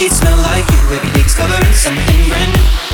Sheets smell like you. Every day discovering something brand new.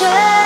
Devotion.